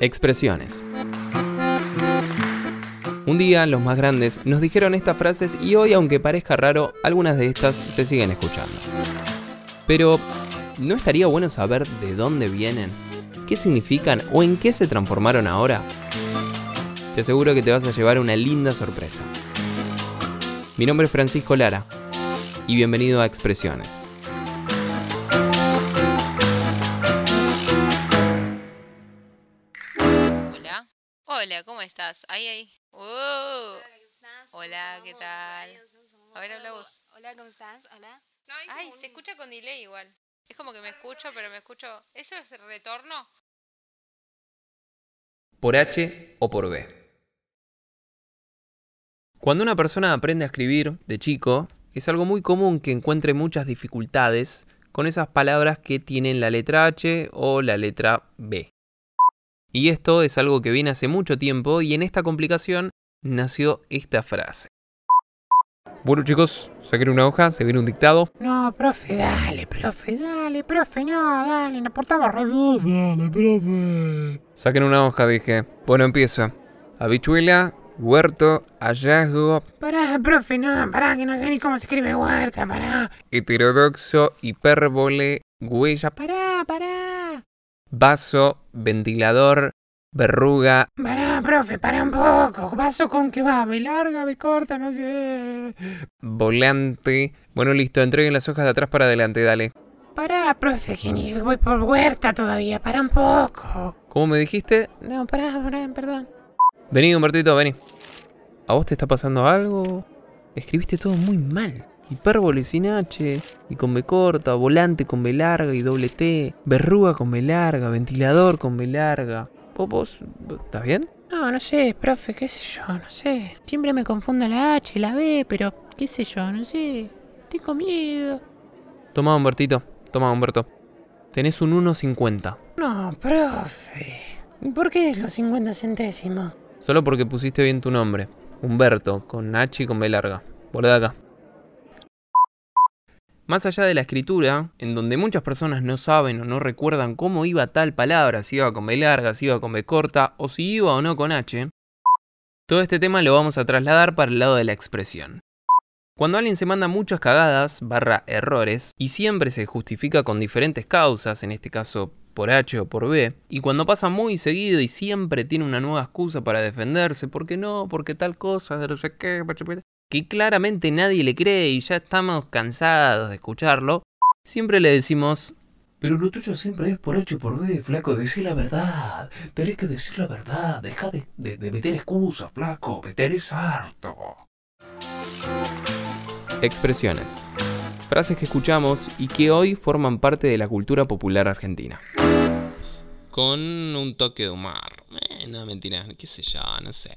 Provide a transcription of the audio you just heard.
Expresiones. Un día los más grandes nos dijeron estas frases y hoy, aunque parezca raro, algunas de estas se siguen escuchando. Pero, ¿no estaría bueno saber de dónde vienen? ¿Qué significan o en qué se transformaron ahora? Te aseguro que te vas a llevar una linda sorpresa. Mi nombre es Francisco Lara y bienvenido a Expresiones. Hola. Hola, ¿cómo estás? Ahí, ahí. Oh. Hola, ¿qué tal? A ver, habla vos. Hola, ¿cómo estás? Hola. Ay, se escucha con delay igual. Es como que me escucho, pero me escucho. ¿Eso es el retorno? por H o por B. Cuando una persona aprende a escribir de chico, es algo muy común que encuentre muchas dificultades con esas palabras que tienen la letra H o la letra B. Y esto es algo que viene hace mucho tiempo y en esta complicación nació esta frase. Bueno chicos, saquen una hoja, se viene un dictado. No, profe, dale, profe, dale, profe, no, dale, nos portamos re bien. Dale, profe. Saquen una hoja, dije. Bueno, empiezo. Habichuela, huerto, hallazgo, Pará, profe, no, pará, que no sé ni cómo se escribe huerta, pará. heterodoxo, hipérbole, huella, Pará, pará. vaso, ventilador, verruga, Pará, profe, pará un poco. ¿Vaso con qué va? ¿B larga, B corta? No sé. volante. Bueno, listo, entreguen las hojas de atrás para adelante, dale. Pará, profe, que ni voy por huerta todavía. Pará un poco. ¿Cómo me dijiste? No, pará, pará, perdón. Vení, Humbertito, vení. ¿A vos te está pasando algo? Escribiste todo muy mal. Hipérbole sin H, y con B corta, volante con B larga y doble T, verruga con B larga, ventilador con B larga. ¿Vos, vos, estás bien? No, no sé, profe, qué sé yo, no sé. Siempre me confundo la H y la B, pero qué sé yo, no sé. Tengo miedo. Toma, Humbertito. Toma, Humberto. Tenés un 1.50. No, profe. ¿Por qué los 50 centésimos? Solo porque pusiste bien tu nombre. Humberto, con H y con B larga. Volé de acá. Más allá de la escritura, en donde muchas personas no saben o no recuerdan cómo iba tal palabra, si iba con B larga, si iba con B corta, o si iba o no con H, todo este tema lo vamos a trasladar para el lado de la expresión. Cuando alguien se manda muchas cagadas, barra errores, y siempre se justifica con diferentes causas, en este caso por H o por B, y cuando pasa muy seguido y siempre tiene una nueva excusa para defenderse, porque no, porque tal cosa, que claramente nadie le cree y ya estamos cansados de escucharlo, siempre le decimos, Pero lo tuyo siempre es por H o por B, flaco. Decí la verdad. Tenés que decir la verdad. Deja de, de- meter excusas, flaco. Me tenés harto. expresiones. Frases que escuchamos y que hoy forman parte de la cultura popular argentina. Con un toque de humor. Eh, no, mentira, qué sé yo, no sé.